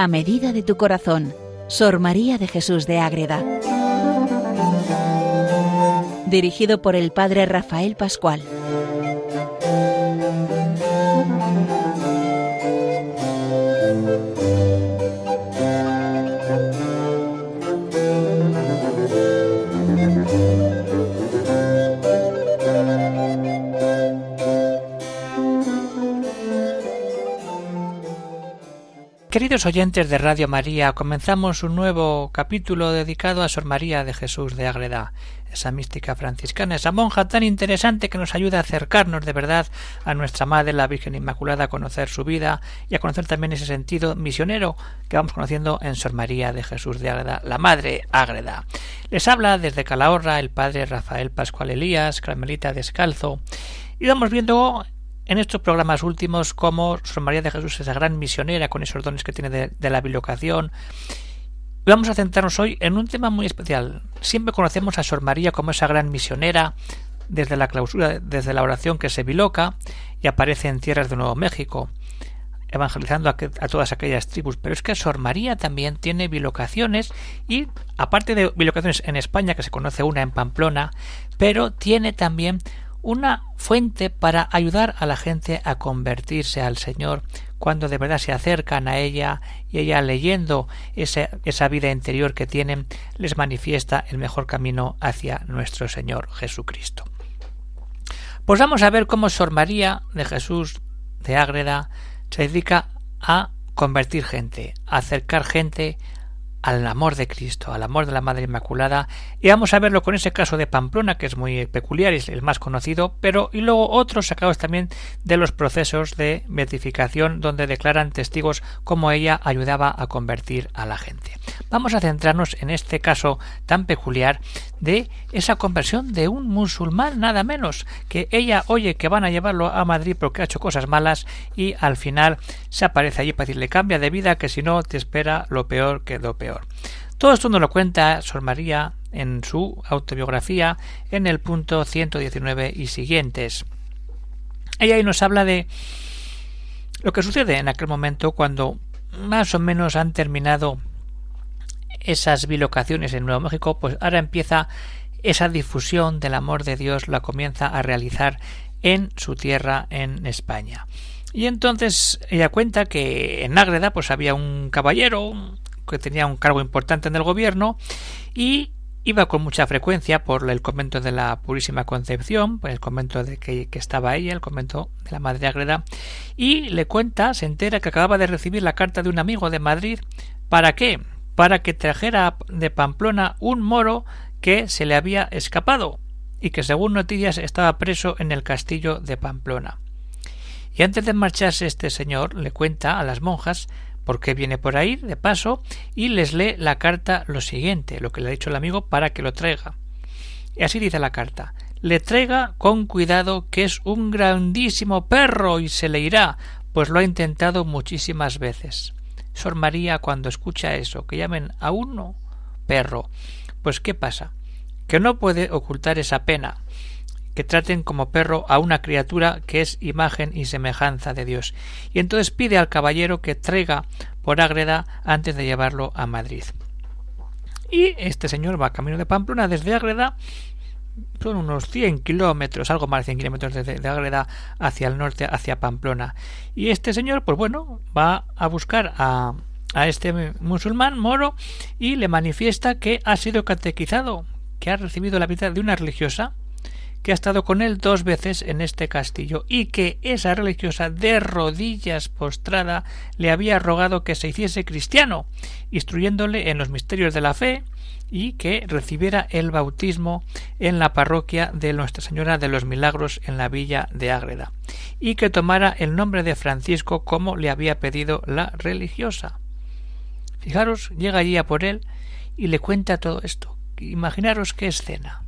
A medida de tu corazón, Sor María de Jesús de Ágreda. Dirigido por el Padre Rafael Pascual. Queridos oyentes de Radio María, comenzamos un nuevo capítulo dedicado a Sor María de Jesús de Ágreda, esa mística franciscana, esa monja tan interesante que nos ayuda a acercarnos de verdad a nuestra Madre, la Virgen Inmaculada, a conocer su vida y a conocer también ese sentido misionero que vamos conociendo en Sor María de Jesús de Ágreda, la Madre Ágreda. Les habla desde Calahorra el Padre Rafael Pascual Elías, Carmelita Descalzo, y vamos viendo en estos programas últimos como Sor María de Jesús, esa gran misionera con esos dones que tiene de, la bilocación. Vamos a centrarnos hoy en un tema muy especial. Siempre conocemos a Sor María como esa gran misionera desde la clausura, desde la oración que se biloca y aparece en tierras de Nuevo México, evangelizando a, a, todas aquellas tribus. Pero es que Sor María también tiene bilocaciones y, aparte de bilocaciones en España, que se conoce una en Pamplona, pero tiene también una fuente para ayudar a la gente a convertirse al Señor cuando de verdad se acercan a ella y ella leyendo esa, esa vida interior que tienen les manifiesta el mejor camino hacia nuestro Señor Jesucristo. Pues vamos a ver cómo Sor María de Jesús de Ágreda se dedica a convertir gente, a acercar gente al amor de Cristo, al amor de la Madre Inmaculada, y vamos a verlo con ese caso de Pamplona, que es muy peculiar es el más conocido, pero y luego otros sacados también de los procesos de beatificación, donde declaran testigos cómo ella ayudaba a convertir a la gente. Vamos a centrarnos en este caso tan peculiar de esa conversión de un musulmán, nada menos, que ella oye que van a llevarlo a Madrid porque ha hecho cosas malas y al final se aparece allí para decirle cambia de vida que si no te espera lo peor que lo peor. Todo esto nos lo cuenta Sor María en su autobiografía en el punto 119 y siguientes. Ella ahí nos habla de lo que sucede en aquel momento cuando más o menos han terminado esas bilocaciones en Nuevo México, pues ahora empieza esa difusión del amor de Dios, la comienza a realizar en su tierra en España. Y entonces ella cuenta que en Ágreda pues había un caballero que tenía un cargo importante en el gobierno y iba con mucha frecuencia por el convento de la Purísima Concepción, pues el convento de que, estaba ella, el convento de la Madre Ágreda, y le cuenta, se entera que acababa de recibir la carta de un amigo de Madrid. ¿Para qué? Para que trajera de Pamplona un moro que se le había escapado y que según noticias estaba preso en el castillo de Pamplona. Y antes de marcharse este señor le cuenta a las monjas por qué viene por ahí de paso y les lee la carta lo siguiente, lo que le ha dicho el amigo para que lo traiga. Y así dice la carta le traiga con cuidado que es un grandísimo perro y se le irá, pues lo ha intentado muchísimas veces. María cuando escucha eso, que llamen a uno perro, pues ¿qué pasa? Que no puede ocultar esa pena, que traten como perro a una criatura que es imagen y semejanza de Dios. Y entonces pide al caballero que traiga por Ágreda antes de llevarlo a Madrid. Y este señor va camino de Pamplona desde Ágreda son unos 100 kilómetros, algo más de 100 kilómetros de, Ágreda hacia el norte, hacia Pamplona. Y este señor, pues bueno, va a buscar a, a este musulmán moro y le manifiesta que ha sido catequizado, que ha recibido la vida de una religiosa que ha estado con él dos veces en este castillo y que esa religiosa de rodillas postrada le había rogado que se hiciese cristiano, instruyéndole en los misterios de la fe y que recibiera el bautismo en la parroquia de Nuestra Señora de los Milagros en la villa de Ágreda y que tomara el nombre de Francisco como le había pedido la religiosa. Fijaros, llega allí a por él y le cuenta todo esto. Imaginaros qué escena.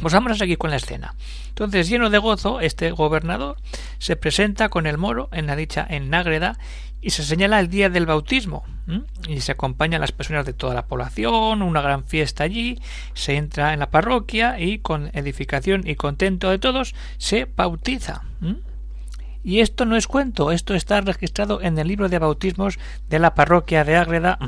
Pues vamos a seguir con la escena. Entonces, lleno de gozo, este gobernador se presenta con el moro en la dicha en Nágreda y se señala el día del bautismo y se acompañan las personas de toda la población, una gran fiesta allí, se entra en la parroquia y con edificación y contento de todos se bautiza. Y esto no es cuento, esto está registrado en el libro de bautismos de la parroquia de Ágreda,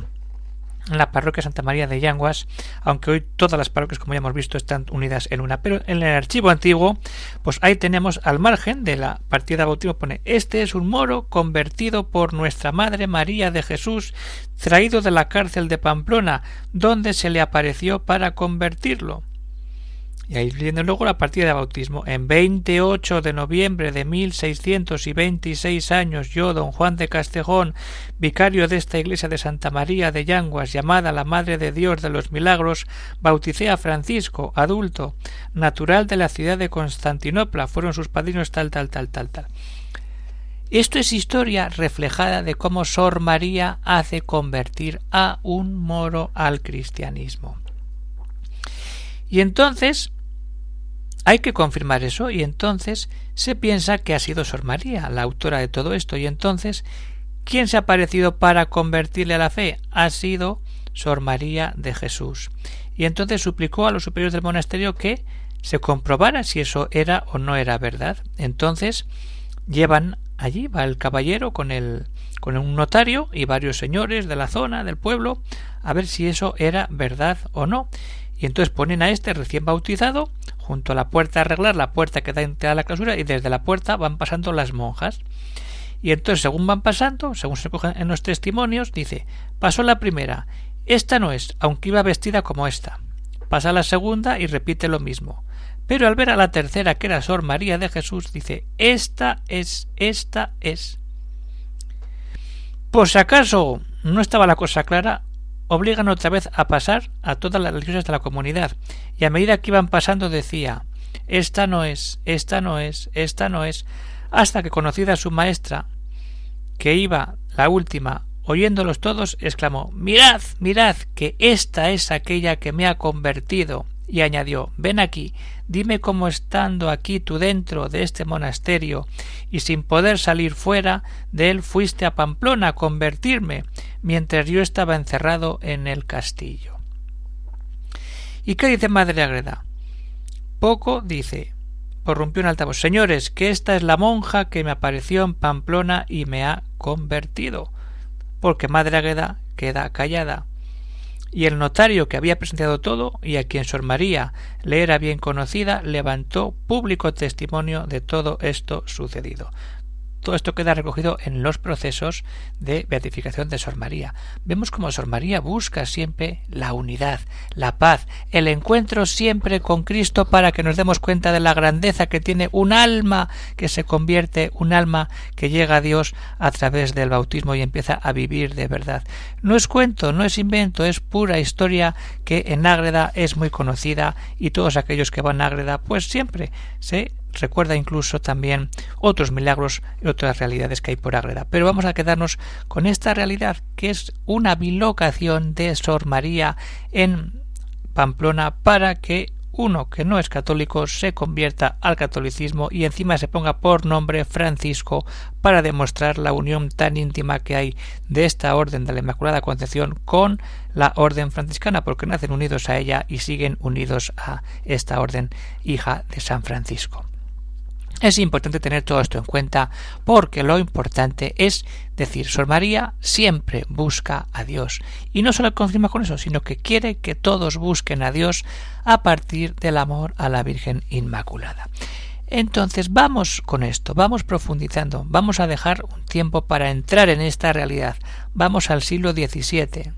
en la parroquia Santa María de Yanguas, aunque hoy todas las parroquias, como ya hemos visto, están unidas en una. Pero en el archivo antiguo, pues ahí tenemos al margen de la partida de pone Este es un moro convertido por nuestra Madre María de Jesús, traído de la cárcel de Pamplona, donde se le apareció para convertirlo. Y ahí viene luego la partida de bautismo. En 28 de noviembre de 1626 años, yo, don Juan de Castejón, vicario de esta iglesia de Santa María de Yanguas, llamada la Madre de Dios de los Milagros, bauticé a Francisco, adulto, natural de la ciudad de Constantinopla. Fueron sus padrinos tal, tal, tal, tal, tal. Esto es historia reflejada de cómo Sor María hace convertir a un moro al cristianismo. Y entonces hay que confirmar eso y entonces se piensa que ha sido Sor María la autora de todo esto y entonces ¿quién se ha aparecido para convertirle a la fe? Ha sido Sor María de Jesús. Y entonces suplicó a los superiores del monasterio que se comprobara si eso era o no era verdad. Entonces llevan allí va el caballero con el con un notario y varios señores de la zona del pueblo a ver si eso era verdad o no y entonces ponen a este recién bautizado junto a la puerta a arreglar la puerta que da entrada a la clausura y desde la puerta van pasando las monjas. Y entonces, según van pasando, según se cogen en los testimonios, dice, pasó la primera, esta no es, aunque iba vestida como esta. Pasa la segunda y repite lo mismo. Pero al ver a la tercera, que era Sor María de Jesús, dice, esta es, esta es. Por si acaso no estaba la cosa clara, obligan otra vez a pasar a todas las religiosas de la comunidad, y a medida que iban pasando decía esta no es, esta no es, esta no es, hasta que conocida su maestra, que iba la última, oyéndolos todos, exclamó Mirad, mirad, que esta es aquella que me ha convertido, y añadió Ven aquí, dime cómo estando aquí tú dentro de este monasterio y sin poder salir fuera de él fuiste a Pamplona a convertirme mientras yo estaba encerrado en el castillo. ¿Y qué dice Madre Agreda? Poco dice, porrumpió un altavoz, señores, que esta es la monja que me apareció en Pamplona y me ha convertido. Porque Madre Agreda queda callada y el notario que había presenciado todo y a quien Sor María le era bien conocida levantó público testimonio de todo esto sucedido. Todo esto queda recogido en los procesos de beatificación de Sor María. Vemos como Sor María busca siempre la unidad, la paz, el encuentro siempre con Cristo para que nos demos cuenta de la grandeza que tiene un alma que se convierte, un alma que llega a Dios a través del bautismo y empieza a vivir de verdad. No es cuento, no es invento, es pura historia que en Ágreda es muy conocida y todos aquellos que van a Ágreda pues siempre se recuerda incluso también otros milagros y otras realidades que hay por Ágreda. Pero vamos a quedarnos con esta realidad que es una bilocación de Sor María en Pamplona para que uno que no es católico se convierta al catolicismo y encima se ponga por nombre Francisco para demostrar la unión tan íntima que hay de esta orden de la Inmaculada Concepción con la orden franciscana porque nacen unidos a ella y siguen unidos a esta orden hija de San Francisco. Es importante tener todo esto en cuenta porque lo importante es decir, Sor María siempre busca a Dios y no solo confirma con eso, sino que quiere que todos busquen a Dios a partir del amor a la Virgen Inmaculada. Entonces vamos con esto, vamos profundizando, vamos a dejar un tiempo para entrar en esta realidad. Vamos al siglo XVII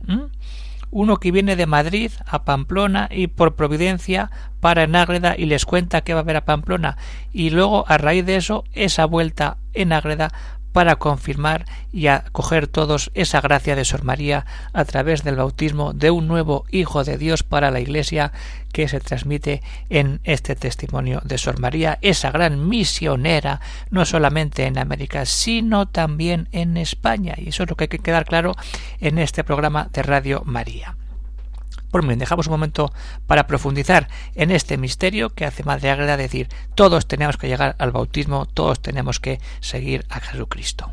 uno que viene de Madrid a Pamplona y por providencia para en Ágreda y les cuenta que va a ver a Pamplona. Y luego a raíz de eso esa vuelta en Ágreda para confirmar y acoger todos esa gracia de Sor María a través del bautismo de un nuevo Hijo de Dios para la Iglesia que se transmite en este testimonio de Sor María, esa gran misionera, no solamente en América, sino también en España. Y eso es lo que hay que quedar claro en este programa de Radio María. Por bien, dejamos un momento para profundizar en este misterio que hace Madre Agreda decir todos tenemos que llegar al bautismo, todos tenemos que seguir a Jesucristo.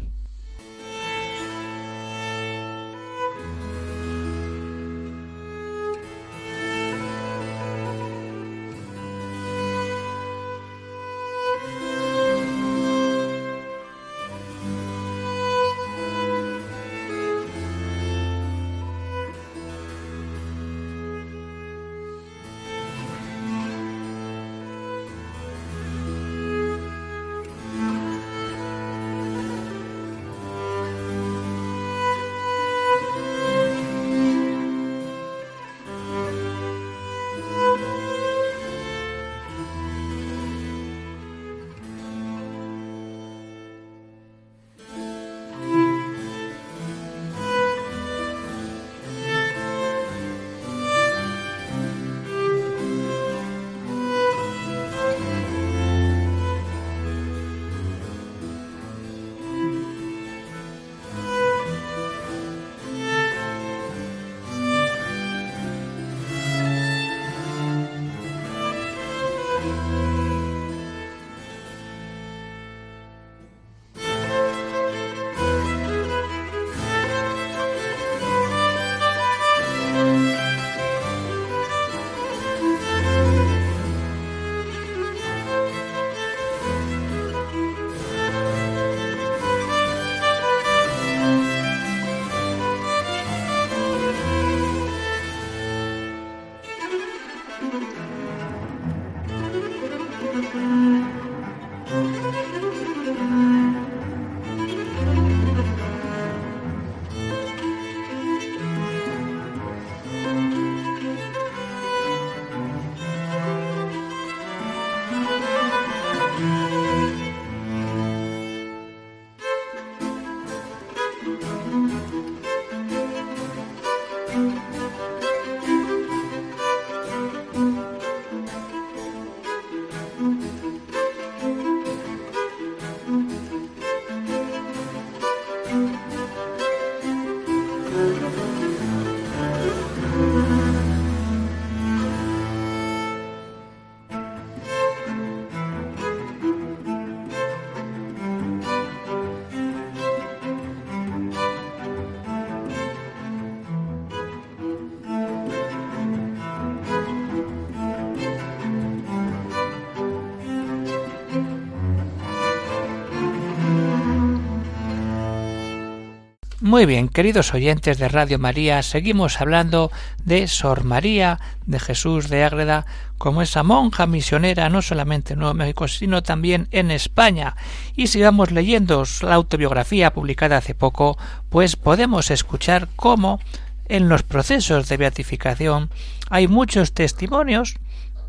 Muy bien, queridos oyentes de Radio María, seguimos hablando de Sor María de Jesús de Ágreda como esa monja misionera no solamente en Nuevo México, sino también en España. Y si vamos leyendo la autobiografía publicada hace poco, pues podemos escuchar cómo en los procesos de beatificación hay muchos testimonios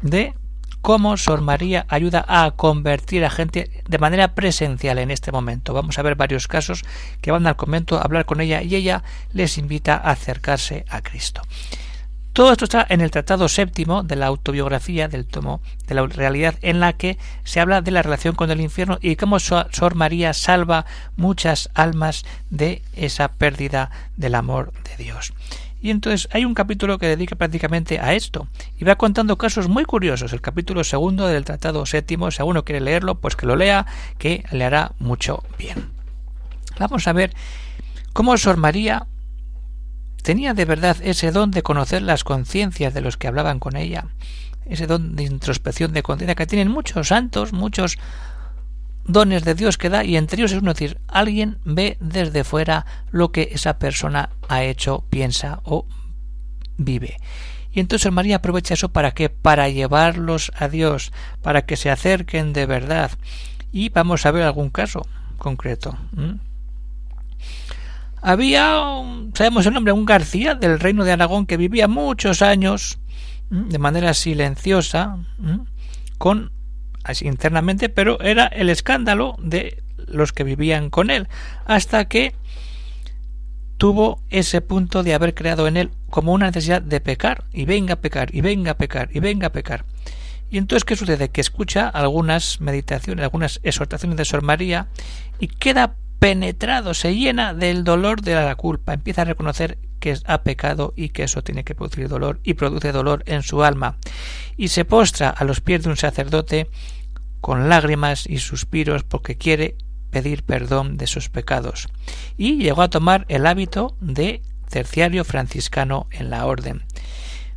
de cómo Sor María ayuda a convertir a gente de manera presencial en este momento. Vamos a ver varios casos que van al convento a hablar con ella y ella les invita a acercarse a Cristo. Todo esto está en el Tratado Séptimo de la autobiografía del tomo de la realidad en la que se habla de la relación con el infierno y cómo Sor María salva muchas almas de esa pérdida del amor de Dios. Y entonces hay un capítulo que dedica prácticamente a esto y va contando casos muy curiosos. El capítulo segundo del Tratado Séptimo, si alguno quiere leerlo, pues que lo lea, que le hará mucho bien. Vamos a ver cómo Sor María tenía de verdad ese don de conocer las conciencias de los que hablaban con ella, ese don de introspección de conciencia que tienen muchos santos, muchos dones de Dios que da y entre ellos es uno decir, alguien ve desde fuera lo que esa persona ha hecho, piensa o vive. Y entonces María aprovecha eso para qué? Para llevarlos a Dios, para que se acerquen de verdad. Y vamos a ver algún caso concreto. Había, sabemos el nombre, un García del reino de Aragón que vivía muchos años de manera silenciosa con internamente, pero era el escándalo de los que vivían con él, hasta que tuvo ese punto de haber creado en él como una necesidad de pecar, y venga a pecar, y venga a pecar, y venga a pecar. Y entonces, ¿qué sucede? Que escucha algunas meditaciones, algunas exhortaciones de Sor María, y queda penetrado, se llena del dolor de la culpa, empieza a reconocer que ha pecado y que eso tiene que producir dolor y produce dolor en su alma, y se postra a los pies de un sacerdote con lágrimas y suspiros porque quiere pedir perdón de sus pecados, y llegó a tomar el hábito de terciario franciscano en la orden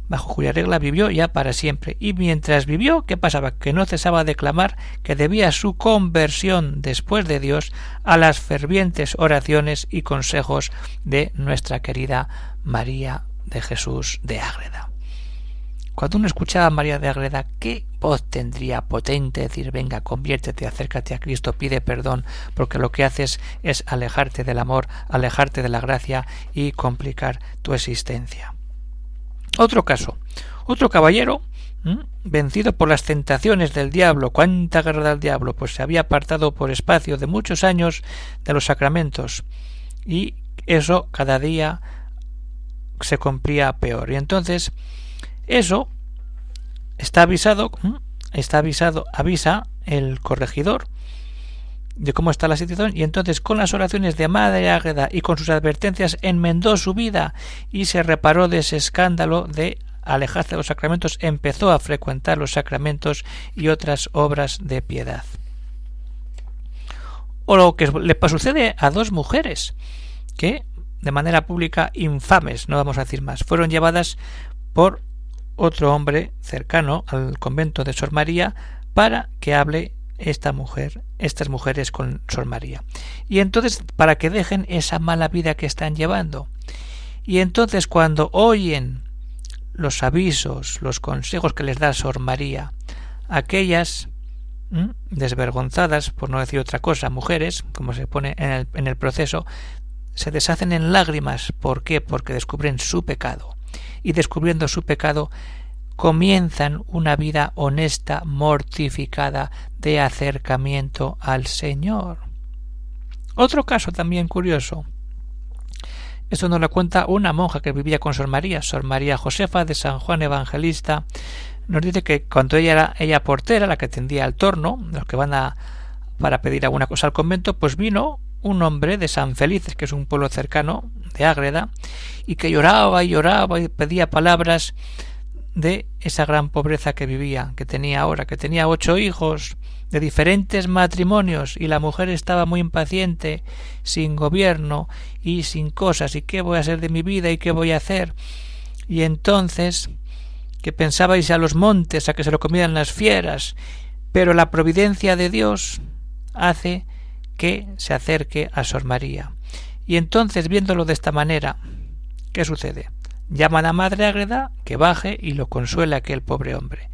bajo cuya regla vivió ya para siempre. Y mientras vivió, ¿qué pasaba? Que no cesaba de clamar que debía su conversión después de Dios a las fervientes oraciones y consejos de nuestra querida María de Jesús de Ágreda. Cuando uno escuchaba a María de Ágreda, ¿qué voz tendría potente decir, venga, conviértete, acércate a Cristo, pide perdón, porque lo que haces es alejarte del amor, alejarte de la gracia y complicar tu existencia? Otro caso. Otro caballero, vencido por las tentaciones del diablo, cuánta guerra del diablo, pues se había apartado por espacio de muchos años de los sacramentos. Y eso cada día se cumplía peor. Y entonces, eso está avisado, está avisado, avisa el corregidor de cómo está la situación y entonces con las oraciones de Madre Águeda y con sus advertencias enmendó su vida y se reparó de ese escándalo de alejarse de los sacramentos, empezó a frecuentar los sacramentos y otras obras de piedad. O lo que le sucede a dos mujeres que de manera pública infames, no vamos a decir más, fueron llevadas por otro hombre cercano al convento de Sor María para que hable esta mujer, estas mujeres con Sor María. Y entonces, para que dejen esa mala vida que están llevando. Y entonces, cuando oyen los avisos, los consejos que les da Sor María, aquellas desvergonzadas, por no decir otra cosa, mujeres, como se pone en el, en el proceso, se deshacen en lágrimas. ¿Por qué? Porque descubren su pecado. Y descubriendo su pecado, comienzan una vida honesta, mortificada, de acercamiento al Señor. Otro caso también curioso. Esto nos lo cuenta una monja que vivía con Sor María, Sor María Josefa de San Juan Evangelista. Nos dice que cuando ella era ella portera, la que tendía el torno, los que van a para pedir alguna cosa al convento, pues vino un hombre de San Felices, que es un pueblo cercano de Ágreda, y que lloraba y lloraba y pedía palabras de esa gran pobreza que vivía, que tenía ahora, que tenía ocho hijos de diferentes matrimonios y la mujer estaba muy impaciente, sin gobierno y sin cosas, y qué voy a hacer de mi vida y qué voy a hacer. Y entonces que pensabais a los montes a que se lo comieran las fieras, pero la providencia de Dios hace que se acerque a Sor María. Y entonces, viéndolo de esta manera, ¿qué sucede? Llama a la madre Ágreda que baje y lo consuela aquel pobre hombre.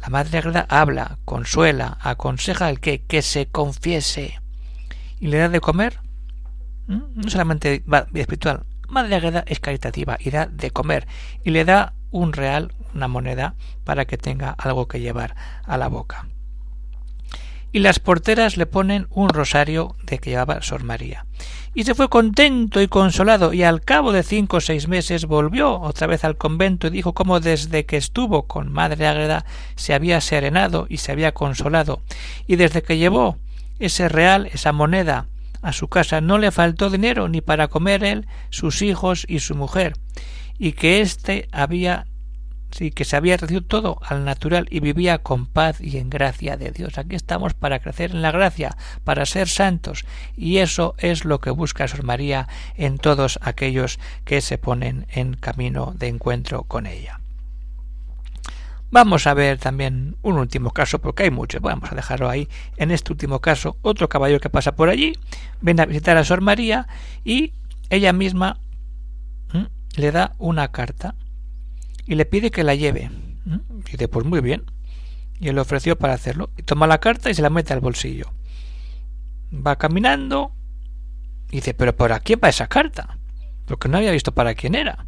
La madre Ágreda habla, consuela, aconseja al que que se confiese y le da de comer. No solamente va espiritual, madre Ágreda es caritativa y da de comer y le da un real, una moneda, para que tenga algo que llevar a la boca. Y las porteras le ponen un rosario de que llevaba Sor María. Y se fue contento y consolado, y al cabo de cinco o seis meses volvió otra vez al convento y dijo cómo desde que estuvo con Madre Ágreda se había serenado y se había consolado, y desde que llevó ese real, esa moneda, a su casa no le faltó dinero ni para comer él, sus hijos y su mujer, y que éste había sí que se había recibido todo al natural y vivía con paz y en gracia de Dios. Aquí estamos para crecer en la gracia, para ser santos, y eso es lo que busca Sor María en todos aquellos que se ponen en camino de encuentro con ella. Vamos a ver también un último caso, porque hay muchos. Vamos a dejarlo ahí. En este último caso, otro caballero que pasa por allí, viene a visitar a Sor María y ella misma le da una carta y le pide que la lleve. Y dice, pues muy bien. Y él le ofreció para hacerlo. Y toma la carta y se la mete al bolsillo. Va caminando y dice, pero ¿para quién va esa carta? Porque no había visto para quién era.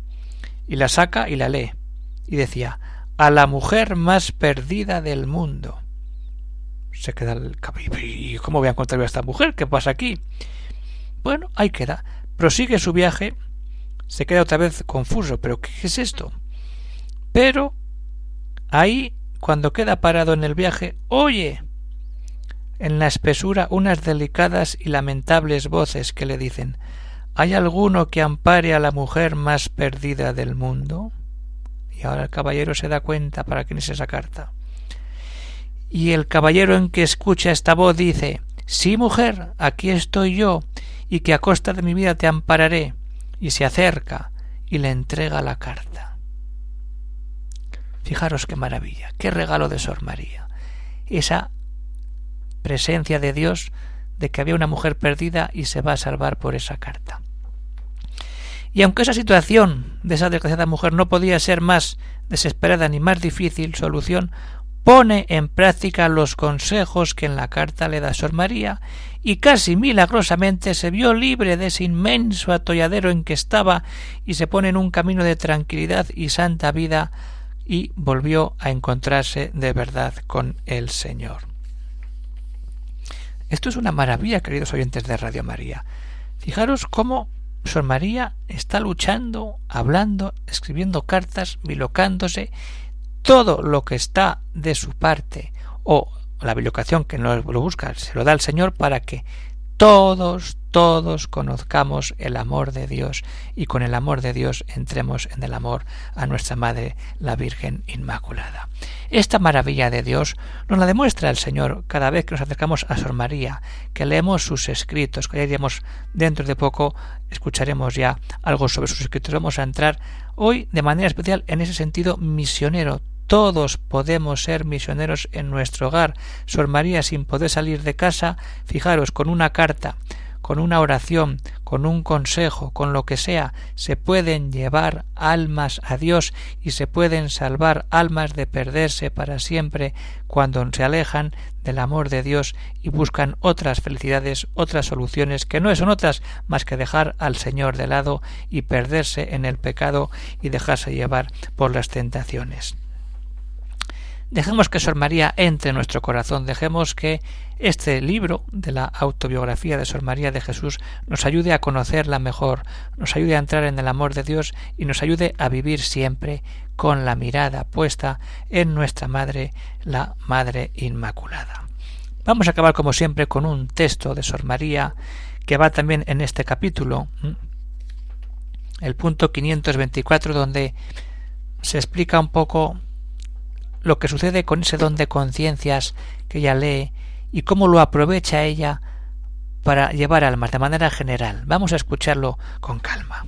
Y la saca y la lee. Y decía, a la mujer más perdida del mundo. Se queda el. ¿Y cómo voy a encontrar a esta mujer? ¿Qué pasa aquí? Bueno, ahí queda. Prosigue su viaje. Se queda otra vez confuso. ¿Pero qué es esto? Pero ahí, cuando queda parado en el viaje, oye en la espesura unas delicadas y lamentables voces que le dicen ¿Hay alguno que ampare a la mujer más perdida del mundo? Y ahora el caballero se da cuenta para quién es esa carta. Y el caballero en que escucha esta voz dice Sí, mujer, aquí estoy yo, y que a costa de mi vida te ampararé. Y se acerca y le entrega la carta. Fijaros qué maravilla, qué regalo de Sor María. Esa presencia de Dios de que había una mujer perdida y se va a salvar por esa carta. Y aunque esa situación de esa desgraciada mujer no podía ser más desesperada ni más difícil solución, pone en práctica los consejos que en la carta le da Sor María y casi milagrosamente se vio libre de ese inmenso atolladero en que estaba y se pone en un camino de tranquilidad y santa vida y volvió a encontrarse de verdad con el Señor. Esto es una maravilla, queridos oyentes de Radio María. Fijaros cómo Sor María está luchando, hablando, escribiendo cartas, bilocándose, todo lo que está de su parte o la bilocación que no lo busca, se lo da al Señor para que todos, todos conozcamos el amor de Dios y con el amor de Dios entremos en el amor a nuestra Madre, la Virgen Inmaculada. Esta maravilla de Dios nos la demuestra el Señor cada vez que nos acercamos a Sor María, que leemos sus escritos, que ya iremos dentro de poco, escucharemos ya algo sobre sus escritos. Vamos a entrar hoy de manera especial en ese sentido misionero todos podemos ser misioneros en nuestro hogar. Sor María, sin poder salir de casa, fijaros, con una carta, con una oración, con un consejo, con lo que sea, se pueden llevar almas a Dios y se pueden salvar almas de perderse para siempre cuando se alejan del amor de Dios y buscan otras felicidades, otras soluciones que no son otras más que dejar al Señor de lado y perderse en el pecado y dejarse llevar por las tentaciones. Dejemos que Sor María entre en nuestro corazón, dejemos que este libro de la autobiografía de Sor María de Jesús nos ayude a conocerla mejor, nos ayude a entrar en el amor de Dios y nos ayude a vivir siempre con la mirada puesta en nuestra Madre, la Madre Inmaculada. Vamos a acabar como siempre con un texto de Sor María que va también en este capítulo, el punto 524, donde se explica un poco lo que sucede con ese don de conciencias que ella lee y cómo lo aprovecha ella para llevar almas de manera general. Vamos a escucharlo con calma.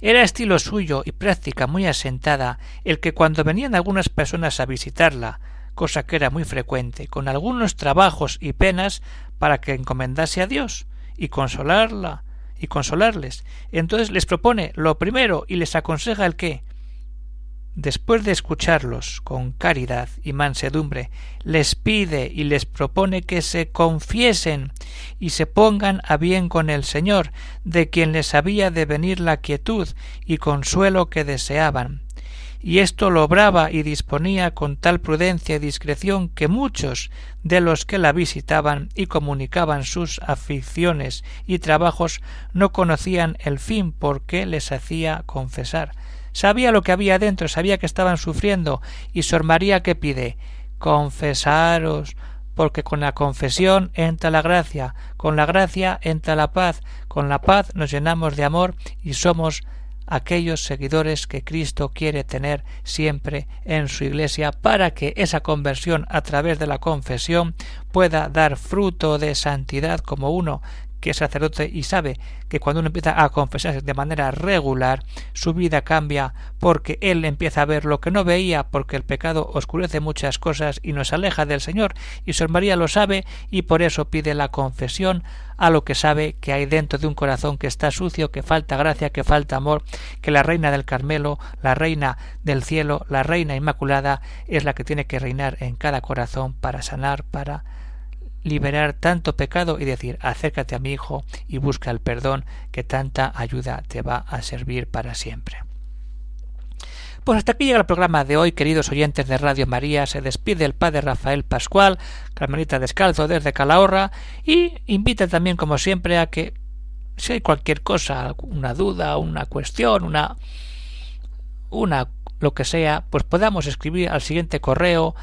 Era estilo suyo y práctica muy asentada el que cuando venían algunas personas a visitarla, cosa que era muy frecuente, con algunos trabajos y penas para que encomendase a Dios, y consolarla y consolarles. Entonces les propone lo primero y les aconseja el qué. Después de escucharlos con caridad y mansedumbre, les pide y les propone que se confiesen y se pongan a bien con el Señor, de quien les había de venir la quietud y consuelo que deseaban y esto lo obraba y disponía con tal prudencia y discreción que muchos de los que la visitaban y comunicaban sus aficiones y trabajos no conocían el fin por qué les hacía confesar. Sabía lo que había dentro, sabía que estaban sufriendo, y Sor María que pide confesaros, porque con la confesión entra la gracia, con la gracia entra la paz, con la paz nos llenamos de amor y somos aquellos seguidores que Cristo quiere tener siempre en su Iglesia para que esa conversión a través de la confesión pueda dar fruto de santidad como uno que es sacerdote y sabe que cuando uno empieza a confesarse de manera regular, su vida cambia porque él empieza a ver lo que no veía porque el pecado oscurece muchas cosas y nos aleja del Señor. Y Sor María lo sabe y por eso pide la confesión a lo que sabe que hay dentro de un corazón que está sucio, que falta gracia, que falta amor, que la reina del Carmelo, la reina del cielo, la reina inmaculada es la que tiene que reinar en cada corazón para sanar, para liberar tanto pecado y decir acércate a mi hijo y busca el perdón que tanta ayuda te va a servir para siempre. Pues hasta aquí llega el programa de hoy, queridos oyentes de Radio María. Se despide el padre Rafael Pascual, Carmelita Descalzo desde Calahorra, y invita también, como siempre, a que si hay cualquier cosa, una duda, una cuestión, una una lo que sea, pues podamos escribir al siguiente correo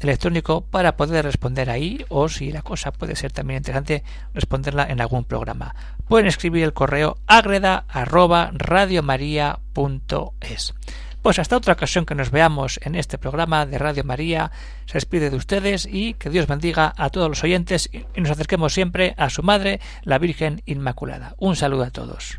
electrónico para poder responder ahí o si la cosa puede ser también interesante responderla en algún programa. Pueden escribir el correo agreda arroba radiomaria.es. Pues hasta otra ocasión que nos veamos en este programa de Radio María, se despide de ustedes y que Dios bendiga a todos los oyentes y nos acerquemos siempre a su Madre, la Virgen Inmaculada. Un saludo a todos.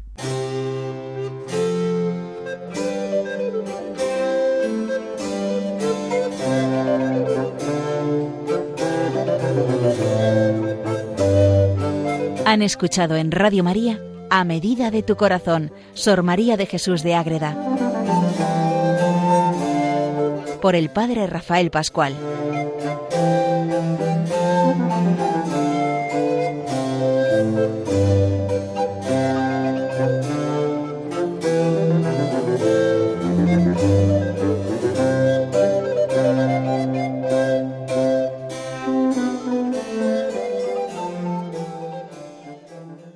Han escuchado en Radio María A Medida de tu Corazón, Sor María de Jesús de Ágreda. Por el Padre Rafael Pascual.